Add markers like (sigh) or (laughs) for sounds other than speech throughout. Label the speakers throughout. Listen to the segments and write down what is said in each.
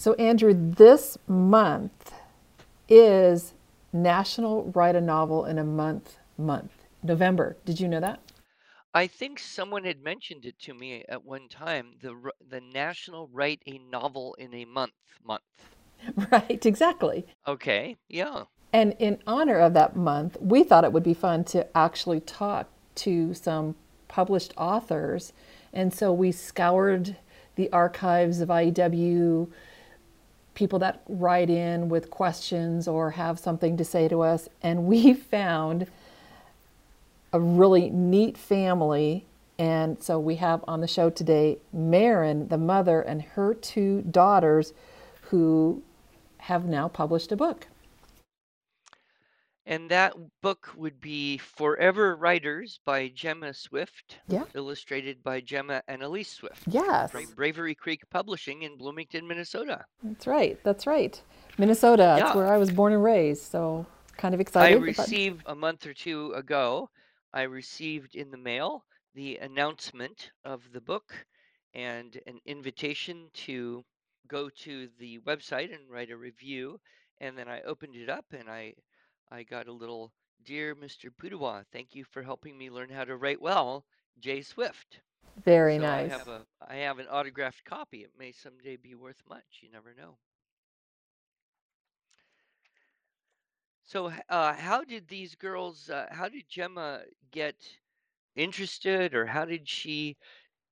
Speaker 1: So, Andrew, this month is National Write a Novel in a Month month. November. Did you know that?
Speaker 2: I think someone had mentioned it to me at one time. The the National Write a Novel in a Month month. (laughs)
Speaker 1: Right, exactly.
Speaker 2: Okay, yeah.
Speaker 1: And in honor of that month, we thought it would be fun to actually talk to some published authors. And so we scoured the archives of IEW, people that write in with questions or have something to say to us, and we (laughs) found a really neat family. And so we have on the show today Marin, the mother, and her two daughters who have now published a book.
Speaker 2: And that book would be Forever Riders by Jemma Swift,
Speaker 1: yeah.
Speaker 2: illustrated by Jemma and Elise Swift.
Speaker 1: Yes.
Speaker 2: From Bravery Creek Publishing in Bloomington, Minnesota.
Speaker 1: That's right. That's right. Minnesota. Yeah. That's where I was born and raised. So kind of excited.
Speaker 2: I received a month or two ago I received in the mail the announcement of the book and an invitation to go to the website and write a review. And then I opened it up and I I got a little dear Mr. Pudewa, thank you for helping me learn how to write well, Jay Swift.
Speaker 1: Very
Speaker 2: so
Speaker 1: nice.
Speaker 2: I have a I have an autographed copy. It may someday be worth much. You never know. So, uh, how did these girls, uh, how did Jemma get interested, or how did she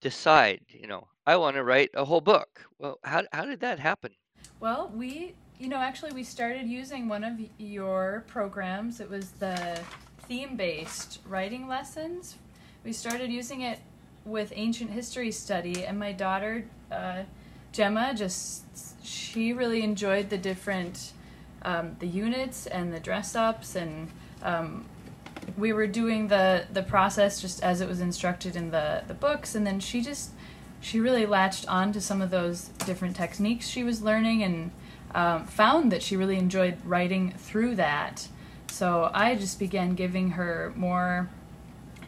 Speaker 2: decide, you know, I want to write a whole book? Well, how, how did that happen?
Speaker 3: Well, we, you know, actually, we started using one of your programs. It was the theme based writing lessons. We started using it with ancient history study, and my daughter, uh, Jemma, just, she really enjoyed the different um, the units and the dress ups and um, we were doing the the process just as it was instructed in the the books and then she just she really latched on to some of those different techniques she was learning and um, found that she really enjoyed writing through that so i just began giving her more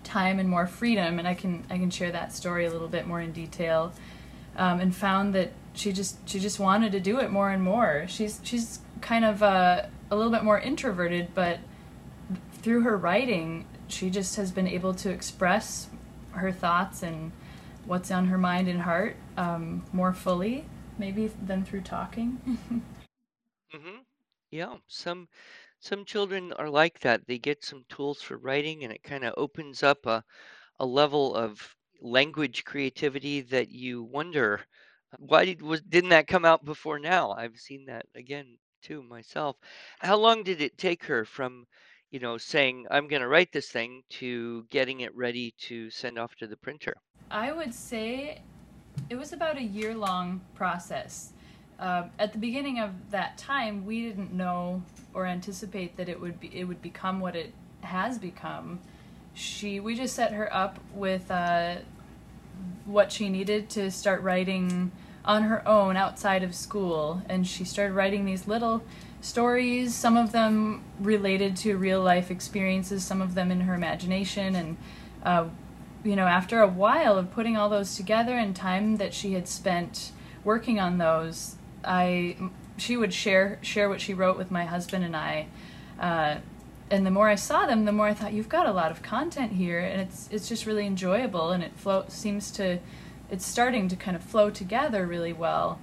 Speaker 3: time and more freedom and i can i can share that story a little bit more in detail um, and found that she just she just wanted to do it more and more she's she's kind of uh, a little bit more introverted, but through her writing, she just has been able to express her thoughts and what's on her mind and heart um, more fully, maybe than through talking. (laughs)
Speaker 2: Yeah, some some children are like that. They get some tools for writing, and it kind of opens up a a level of language creativity that you wonder why did, was didn't that come out before now? I've seen that again too myself. How long did it take her from, you know, saying I'm going to write this thing to getting it ready to send off to the printer?
Speaker 3: I would say it was about a year long process. Uh, at the beginning of that time, we didn't know or anticipate that it would be it would become what it has become. She we just set her up with uh, what she needed to start writing on her own outside of school and she started writing these little stories some of them related to real life experiences some of them in her imagination and uh, you know after a while of putting all those together and time that she had spent working on those i she would share share what she wrote with my husband and i uh, and the more I saw them, the more I thought you've got a lot of content here, and it's it's just really enjoyable, and it flow seems to it's starting to kind of flow together really well.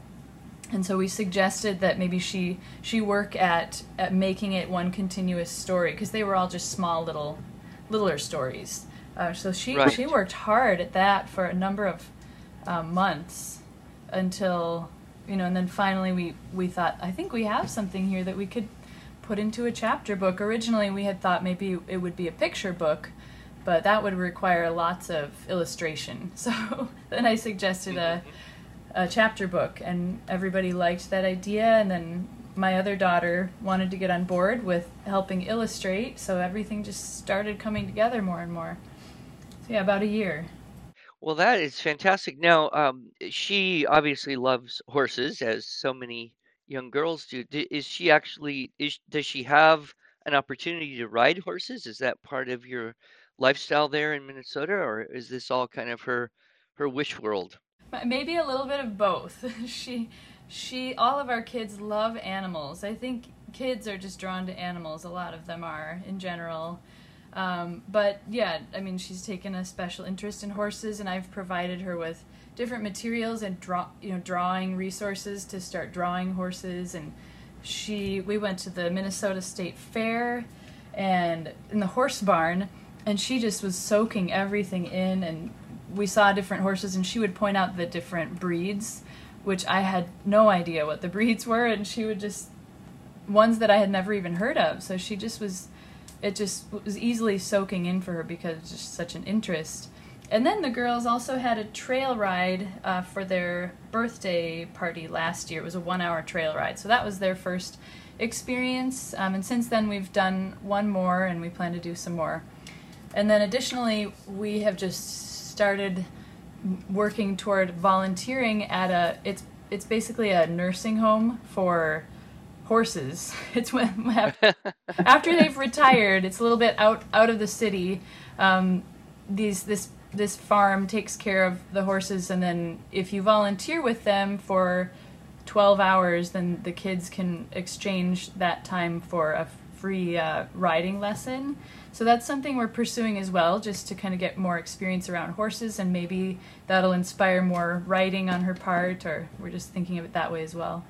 Speaker 3: And so we suggested that maybe she she work at at making it one continuous story because they were all just small little littler stories. Uh, so she
Speaker 2: right.
Speaker 3: she worked hard at that for a number of uh, months until you know, and then finally we we thought I think we have something here that we could put into a chapter book. Originally we had thought maybe it would be a picture book, but that would require lots of illustration. (laughs) So then I suggested a, a chapter book, and everybody liked that idea. And then my other daughter wanted to get on board with helping illustrate, so everything just started coming together more and more. So yeah, about a year.
Speaker 2: Well, that is fantastic. Now, um, she obviously loves horses, as so many young girls do. D- Is she actually is does she have an opportunity to ride horses? Is that part of your lifestyle there in Minnesota, or is this all kind of her her wish world?
Speaker 3: Maybe a little bit of both. (laughs) she she all of our kids love animals. I think kids are just drawn to animals. A lot of them are in general. Um, but yeah, I mean, she's taken a special interest in horses, and I've provided her with different materials and draw, you know, drawing resources to start drawing horses. And she, we went to the Minnesota State Fair, and in the horse barn, and she just was soaking everything in. And we saw different horses, and she would point out the different breeds which I had no idea what the breeds were, and she would just ones that I had never even heard of. So she just was, it just was easily soaking in for her because it's just such an interest. And then the girls also had a trail ride uh, for their birthday party last year. It was a one-hour trail ride, so that was their first experience. Um, and since then, we've done one more, and we plan to do some more. And then additionally, we have just started working toward volunteering at a it's it's basically a nursing home for horses. (laughs) It's when after they've (laughs) retired, it's a little bit out out of the city. Um, these this this farm takes care of the horses, and then if you volunteer with them for 12 hours, then the kids can exchange that time for a free uh, riding lesson. So that's something we're pursuing as well, just to kind of get more experience around horses, and maybe that'll inspire more writing on her part, or we're just thinking of it that way as well.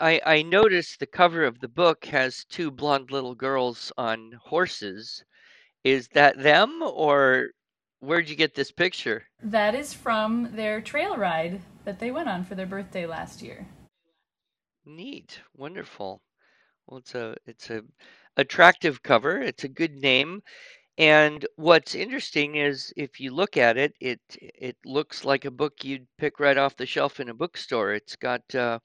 Speaker 2: I, I noticed the cover of the book has two blonde little girls on horses. Is that them, or where'd you get this picture?
Speaker 3: That is from their trail ride that they went on for their birthday last year.
Speaker 2: Neat, wonderful. Well, it's a it's a attractive cover. It's a good name. And what's interesting is if you look at it, it it looks like a book you'd pick right off the shelf in a bookstore. It's got uh,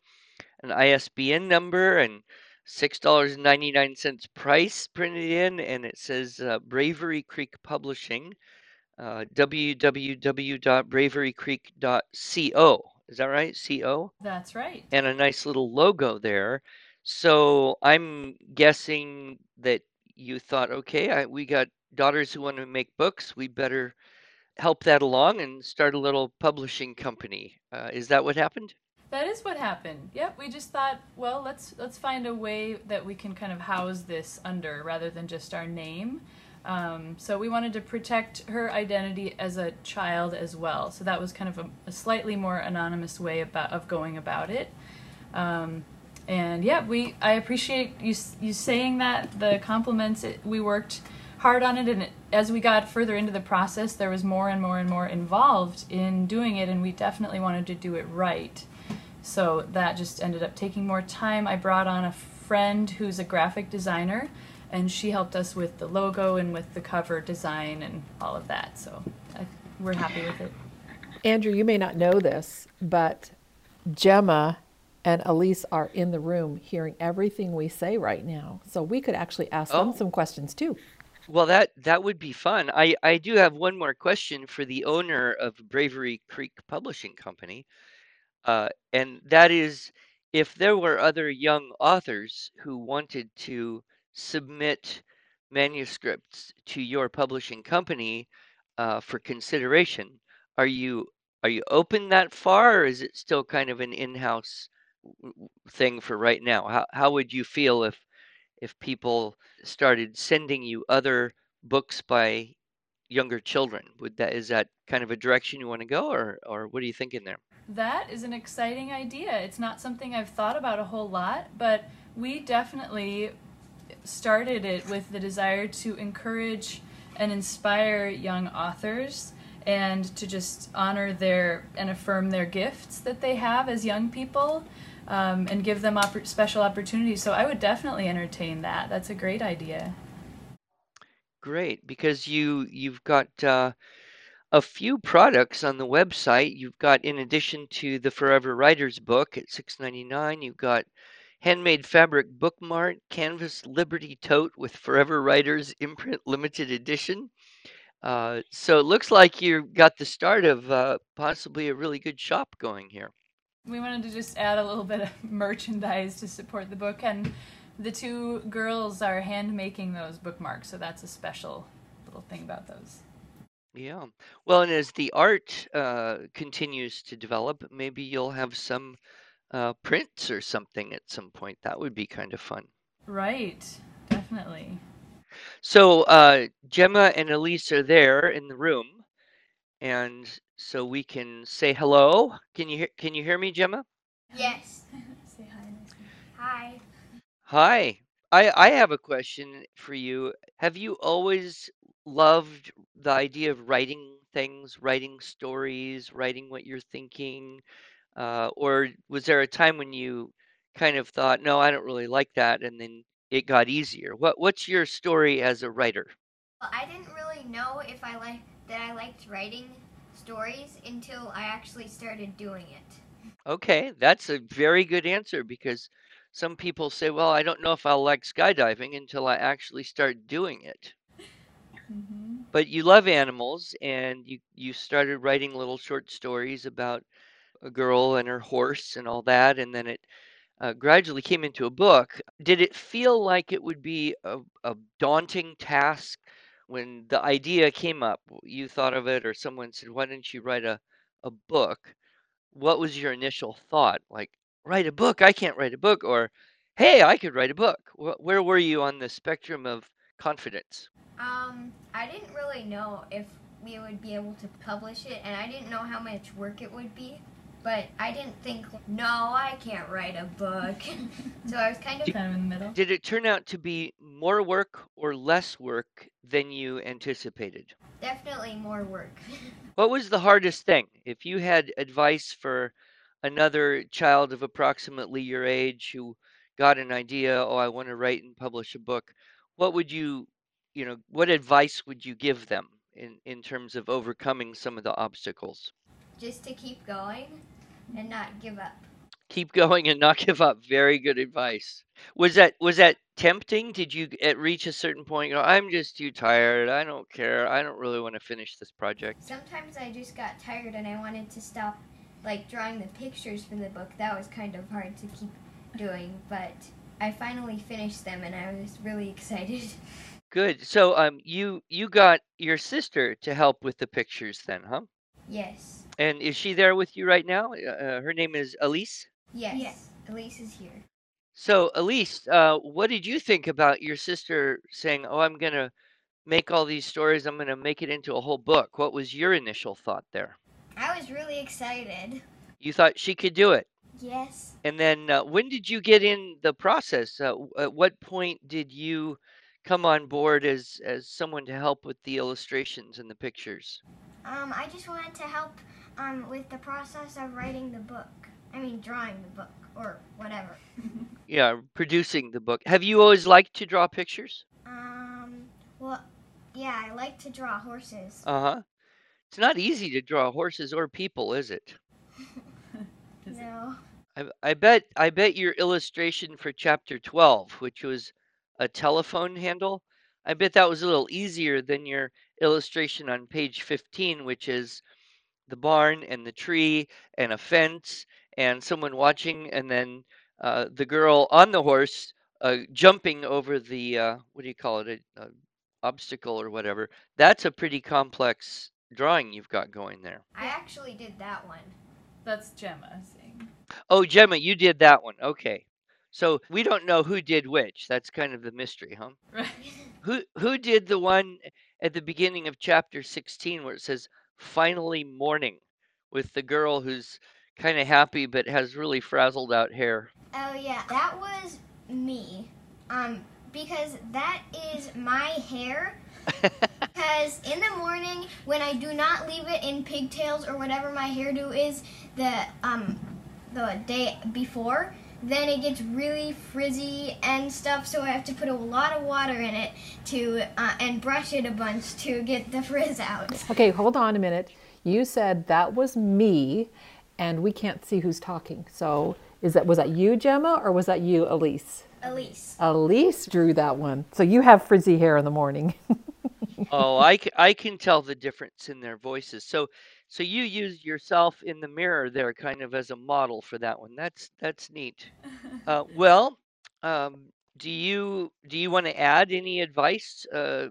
Speaker 2: an ISBN number and six dollars and ninety nine cents price printed in, and it says uh, Bravery Creek Publishing, uh, www.braverycreek.co. Is that right? Co.
Speaker 3: That's right.
Speaker 2: And a nice little logo there. So I'm guessing that you thought, okay, I, we got daughters who want to make books. We better help that along and start a little publishing company. Uh, is that what happened?
Speaker 3: That is what happened. Yep, we just thought, well, let's let's find a way that we can kind of house this under rather than just our name. Um, so we wanted to protect her identity as a child as well. So that was kind of a, a slightly more anonymous way about, of going about it. Um, and yeah, we I appreciate you you saying that the compliments. It, we worked hard on it, and it, as we got further into the process, there was more and more and more involved in doing it, and we definitely wanted to do it right. So that just ended up taking more time. I brought on a friend who's a graphic designer, and she helped us with the logo and with the cover design and all of that. So I, we're happy with it.
Speaker 1: Andrew, you may not know this, but Jemma and Elise are in the room hearing everything we say right now. So we could actually ask oh. them some questions too.
Speaker 2: Well, that that would be fun. I I do have one more question for the owner of Bravery Creek Publishing Company, uh, and that is, if there were other young authors who wanted to submit manuscripts to your publishing company uh, for consideration, are you are you open that far, or is it still kind of an in-house thing for right now. How how would you feel if if people started sending you other books by younger children? Would that is that kind of a direction you want to go, or or what are you thinking there?
Speaker 3: That is an exciting idea. It's not something I've thought about a whole lot, but we definitely started it with the desire to encourage and inspire young authors and to just honor their and affirm their gifts that they have as young people um, and give them special opportunities. So I would definitely entertain that. That's a great idea.
Speaker 2: Great, because you you've got uh, a few products on the website. You've got, in addition to the Forever Riders book at $6.99, you've got handmade fabric bookmark, canvas Liberty tote with Forever Riders imprint limited edition. Uh, so it looks like you've got the start of uh, possibly a really good shop going here.
Speaker 3: We wanted to just add a little bit of (laughs) merchandise to support the book, and the two girls are hand making those bookmarks, so that's a special little thing about those.
Speaker 2: Yeah. Well, and as the art uh, continues to develop, maybe you'll have some uh, prints or something at some point. That would be kind of fun.
Speaker 3: Right, definitely.
Speaker 2: So uh, Jemma and Elise are there in the room, and so we can say hello. Can you hear, can you hear me, Jemma?
Speaker 4: Yes.
Speaker 3: Say hi. Nancy.
Speaker 4: Hi.
Speaker 2: Hi. I I have a question for you. Have you always loved the idea of writing things, writing stories, writing what you're thinking? Uh, or was there a time when you kind of thought, no, I don't really like that, and then it got easier? What What's your story as a writer?
Speaker 4: Well, I didn't really know if I like that I liked writing stories until I actually started doing it.
Speaker 2: Okay, that's a very good answer because some people say, well, I don't know if I'll like skydiving until I actually start doing it.
Speaker 3: hmm
Speaker 2: But you love animals, and you you started writing little short stories about a girl and her horse and all that, and then it uh, gradually came into a book. Did it feel like it would be a, a daunting task when the idea came up? You thought of it, or someone said, "Why don't you write a a book?" What was your initial thought? Like, write a book? I can't write a book, or Hey, I could write a book. Where were you on the spectrum of confidence?
Speaker 4: Um, I didn't really know if we would be able to publish it, and I didn't know how much work it would be. But I didn't think, no, I can't write a book. (laughs) so I was kind of
Speaker 3: Kind of in the middle.
Speaker 2: Did it turn out to be more work or less work than you anticipated?
Speaker 4: definitely more work. (laughs)
Speaker 2: What was the hardest thing? If you had advice for another child of approximately your age who got an idea, oh, I want to write and publish a book, what would you, you know, what advice would you give them in, in terms of overcoming some of the obstacles?
Speaker 4: Just to keep going and not give up.
Speaker 2: Keep going and not (laughs) give up. Very good advice. Was that was that tempting? Did you at reach a certain point? You know, I'm just too tired. I don't care. I don't really want to finish this project.
Speaker 4: Sometimes I just got tired and I wanted to stop, like, drawing the pictures for the book. That was kind of hard to keep doing, but I finally finished them and I was really (laughs) excited.
Speaker 2: Good. So um you you got your sister to help with the pictures then, huh?
Speaker 4: yes.
Speaker 2: And is she there with you right now? Uh, uh, her name is Elise.
Speaker 4: Yes.
Speaker 3: Yes.
Speaker 4: Elise is here.
Speaker 2: So Elise, uh, what did you think about your sister saying, "Oh, I'm gonna make all these stories. I'm gonna make it into a whole book"? What was your initial thought there?
Speaker 4: I was really excited.
Speaker 2: You thought she could do it.
Speaker 4: Yes.
Speaker 2: And then uh, when did you get in the process? Uh, at what point did you come on board as as someone to help with the illustrations and the pictures?
Speaker 4: Um, I just wanted to help um, with the process of writing the book. I mean, drawing the book or whatever. (laughs)
Speaker 2: Yeah, producing the book. Have you always liked to draw pictures?
Speaker 4: Um, well, yeah, I like to draw horses.
Speaker 2: Uh-huh. It's not easy to draw horses or people, (laughs) is it-
Speaker 4: no.
Speaker 2: I, I bet I bet your illustration for chapter 12, which was a telephone handle, I bet that was a little easier than your illustration on page 15, which is the barn and the tree and a fence and someone watching and then uh, the girl on the horse uh, jumping over the uh, what do you call it a, a obstacle or whatever. That's a pretty complex drawing you've got going there.
Speaker 4: I actually did that one.
Speaker 3: That's Jemma saying.
Speaker 2: Oh, Jemma, you did that one. Okay. So we don't know who did which. That's kind of the mystery, huh? (laughs)
Speaker 3: Right.
Speaker 2: Who who did the one at the beginning of chapter 16 where it says finally morning with the girl who's kind of happy but has really frazzled out hair.
Speaker 4: Oh yeah, that was me. Um, because that is my hair. Because in the morning, when I do not leave it in pigtails or whatever my hairdo is, the um, the day before, then it gets really frizzy and stuff. So I have to put a lot of water in it to uh, and brush it a bunch to get the frizz out.
Speaker 1: Okay, hold on a minute. You said that was me, and we can't see who's talking. So is that was that you, Jemma, or was that you, Elise?
Speaker 4: Elise.
Speaker 1: Elise drew that one. So you have frizzy hair in the morning. (laughs)
Speaker 2: oh, I, I can tell the difference in their voices. So so you use yourself in the mirror there, kind of as a model for that one. That's that's neat. Uh, (laughs) well, um, do you do you want to add any advice? Uh,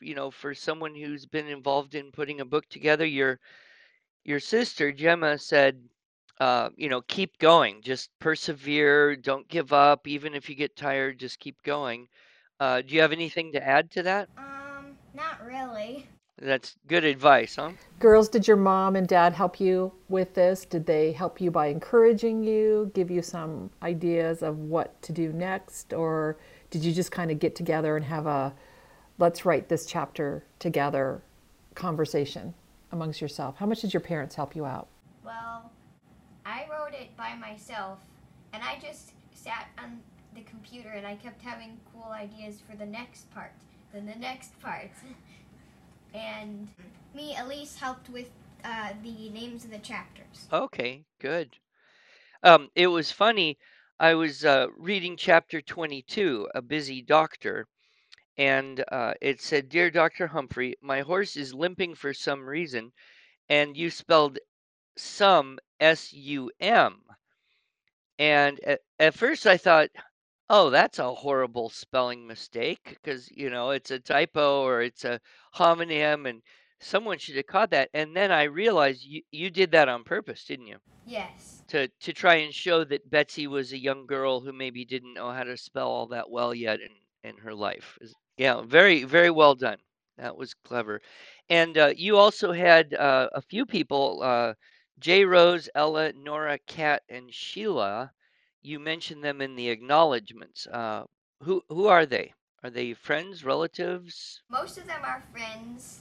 Speaker 2: you know, for someone who's been involved in putting a book together, your your sister Jemma said, uh, you know, keep going, just persevere, don't give up, even if you get tired, just keep going. Uh, do you have anything to add to that?
Speaker 4: Um, not really.
Speaker 2: That's good advice, huh?
Speaker 1: Girls, did your mom and dad help you with this? Did they help you by encouraging you, give you some ideas of what to do next? Or did you just kind of get together and have a let's write this chapter together conversation amongst yourself? How much did your parents help you out?
Speaker 4: Well, I wrote it by myself, and I just sat on the computer and I kept having cool ideas for the next part, then the next part. and me, Elise, helped with uh, the names of the chapters.
Speaker 2: Okay, good. Um, it was funny. I was uh, reading chapter 22, A Busy Doctor, and uh, it said, Dear Dr. Humphrey, my horse is limping for some reason, and you spelled some S U M. And at, at first I thought, oh, that's a horrible spelling mistake because, you know, it's a typo or it's a homonym and someone should have caught that. And then I realized you, you did that on purpose, didn't you?
Speaker 4: Yes.
Speaker 2: To, to try and show that Betsy was a young girl who maybe didn't know how to spell all that well yet in, in her life. Yeah, very, very well done. That was clever. And uh, you also had uh, a few people uh, J. Rose, Ella, Nora, Kat, and Sheila you mentioned them in the acknowledgments. Uh, who who are they? Are they friends, relatives?
Speaker 4: Most of them are friends,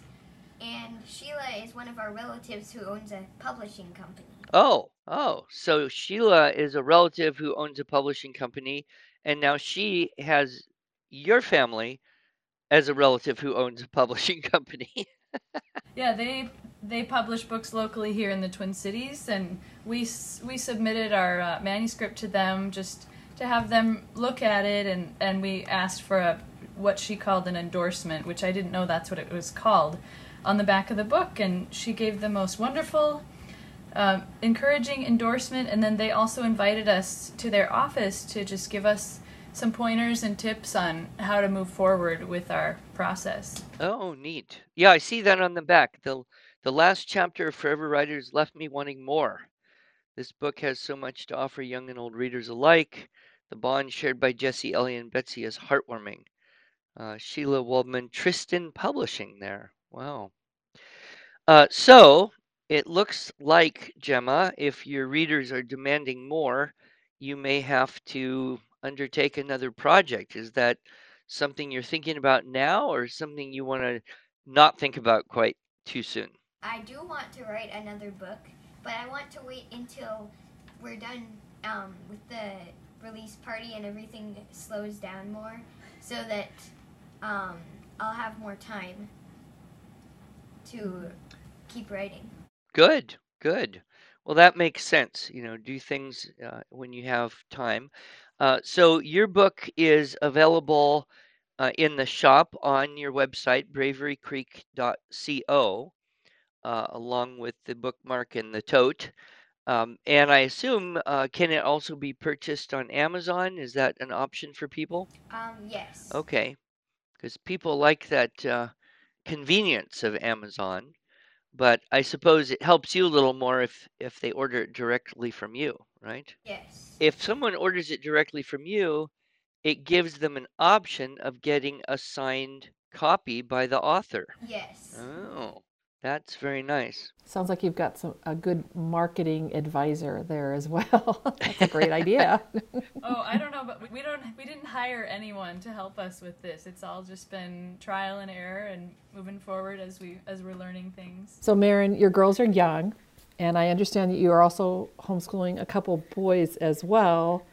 Speaker 4: and Sheila is one of our relatives who owns a publishing company.
Speaker 2: Oh, oh, so Sheila is a relative who owns a publishing company, and now she has your family as a relative who owns a publishing (laughs) company.
Speaker 3: yeah, they they publish books locally here in the Twin Cities, and we we submitted our uh, manuscript to them just to have them look at it, and and we asked for a what she called an endorsement, which I didn't know that's what it was called, on the back of the book, and she gave the most wonderful. Uh, encouraging endorsement, and then they also invited us to their office to just give us some pointers and tips on how to move forward with our process.
Speaker 2: Oh, neat. Yeah, I see that on the back. The the last chapter of Forever Riders left me wanting more. This book has so much to offer young and old readers alike. The bond shared by Jesse, Ellie, and Betsy is heartwarming. Uh, Sheila Waldman, Tristan Publishing there. Wow. Uh, so it looks like, Jemma, if your readers are demanding more, you may have to undertake another project. Is that something you're thinking about now or something you want to not think about quite too soon?
Speaker 4: I do want to write another book, but I want to wait until we're done um, with the release party and everything slows down more so that um, I'll have more time to keep writing.
Speaker 2: Good, good. Well, that makes sense. You know, do things uh, when you have time. Uh, so your book is available uh, in the shop on your website, braverycreek.co uh, along with the bookmark and the tote. Um, and I assume, uh, can it also be purchased on Amazon? Is that an option for people?
Speaker 4: Um, yes.
Speaker 2: Okay, because people like that uh, convenience of Amazon, but I suppose it helps you a little more if if they order it directly from you, right?
Speaker 4: Yes.
Speaker 2: If someone orders it directly from you, it gives them an option of getting a signed copy by the author.
Speaker 4: Yes.
Speaker 2: Oh. That's very nice.
Speaker 1: Sounds like you've got some a good marketing advisor there as well. (laughs) That's a great idea. (laughs)
Speaker 3: oh, I don't know, but we don't we didn't hire anyone to help us with this. It's all just been trial and error and moving forward as we as we're learning things.
Speaker 1: So, Marin, your girls are young, and I understand that you are also homeschooling a couple boys as well.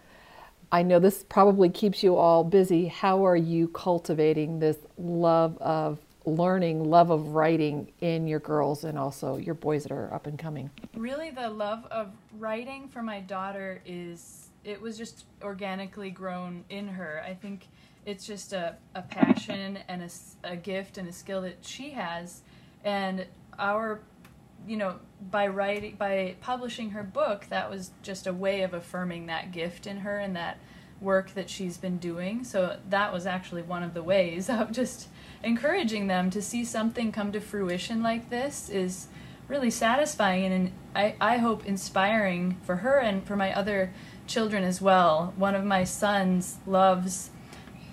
Speaker 1: I know this probably keeps you all busy. How are you cultivating this love of learning, love of writing in your girls and also your boys that are up and coming?
Speaker 3: Really, the love of writing for my daughter is, it was just organically grown in her. I think it's just a, a passion and a, a gift and a skill that she has. And our you know by writing by publishing her book that was just a way of affirming that gift in her and that work that she's been doing so that was actually one of the ways (laughs) of just encouraging them to see something come to fruition like this is really satisfying and I, I hope inspiring for her and for my other children as well one of my sons loves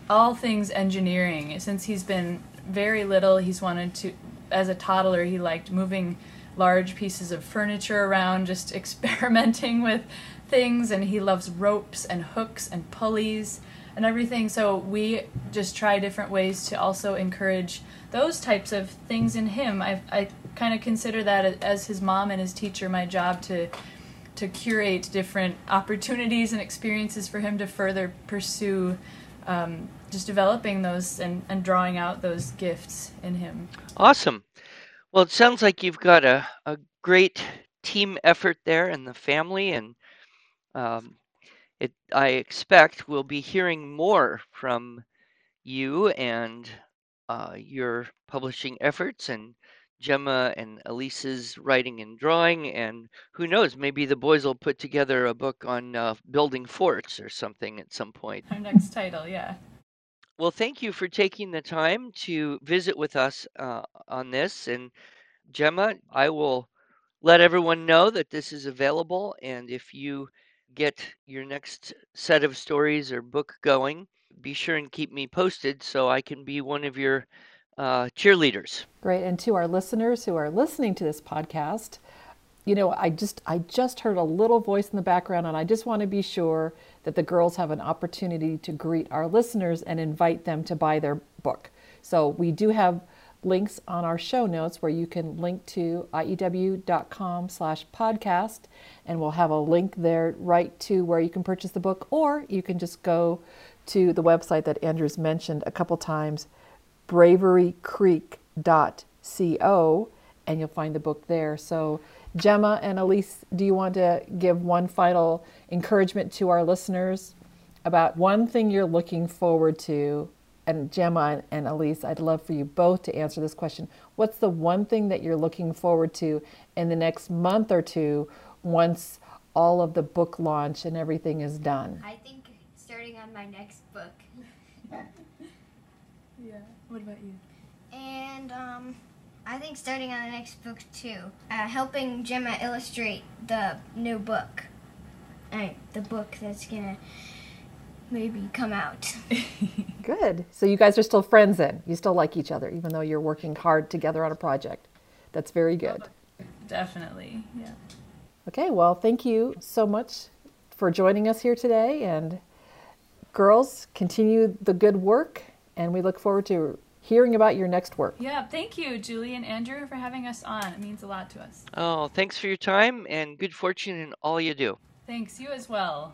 Speaker 3: all things engineering since he's been very little he's wanted to as a toddler he liked moving large pieces of furniture around, just (laughs) experimenting with things. And he loves ropes and hooks and pulleys and everything. So we just try different ways to also encourage those types of things in him. I, I kind of consider that as his mom and his teacher, my job to to curate different opportunities and experiences for him to further pursue um, just developing those and, and drawing out those gifts in him.
Speaker 2: Awesome. Well, it sounds like you've got a, a great team effort there in the family, and um, it, I expect we'll be hearing more from you and uh, your publishing efforts and Jemma and Elise's writing and drawing, and who knows, maybe the boys will put together a book on uh, building forts or something at some point.
Speaker 3: Our next title, yeah.
Speaker 2: Well, thank you for taking the time to visit with us uh, on this. And Jemma, I will let everyone know that this is available. And if you get your next set of stories or book going, be sure and keep me posted so I can be one of your uh, cheerleaders.
Speaker 1: Great. And to our listeners who are listening to this podcast, you know, I just I just heard a little voice in the background, and I just want to be sure that the girls have an opportunity to greet our listeners and invite them to buy their book. So we do have links on our show notes where you can link to iew.com slash podcast and we'll have a link there right to where you can purchase the book or you can just go to the website that andrew's mentioned a couple times braverycreek.co and you'll find the book there. So jemma and elise do you want to give one final encouragement to our listeners about one thing you're looking forward to and Jemma and Elise, I'd love for you both to answer this question. What's the one thing that you're looking forward to in the next month or two once all of the book launch and everything is done?
Speaker 4: I think starting on my next book. (laughs)
Speaker 3: yeah. What about you?
Speaker 4: And um, I think starting on the next book too. Uh, helping Jemma illustrate the new book. Uh, the book that's gonna maybe come out. (laughs)
Speaker 1: Good. So you guys are still friends then. You still like each other, even though you're working hard together on a project. That's very good.
Speaker 3: Definitely. Yeah.
Speaker 1: Okay. Well, thank you so much for joining us here today. And girls, continue the good work. And we look forward to hearing about your next work.
Speaker 3: Yeah. Thank you, Julie and Andrew, for having us on. It means a lot to us.
Speaker 2: Oh, thanks for your time and good fortune in all you do.
Speaker 3: Thanks. You as well.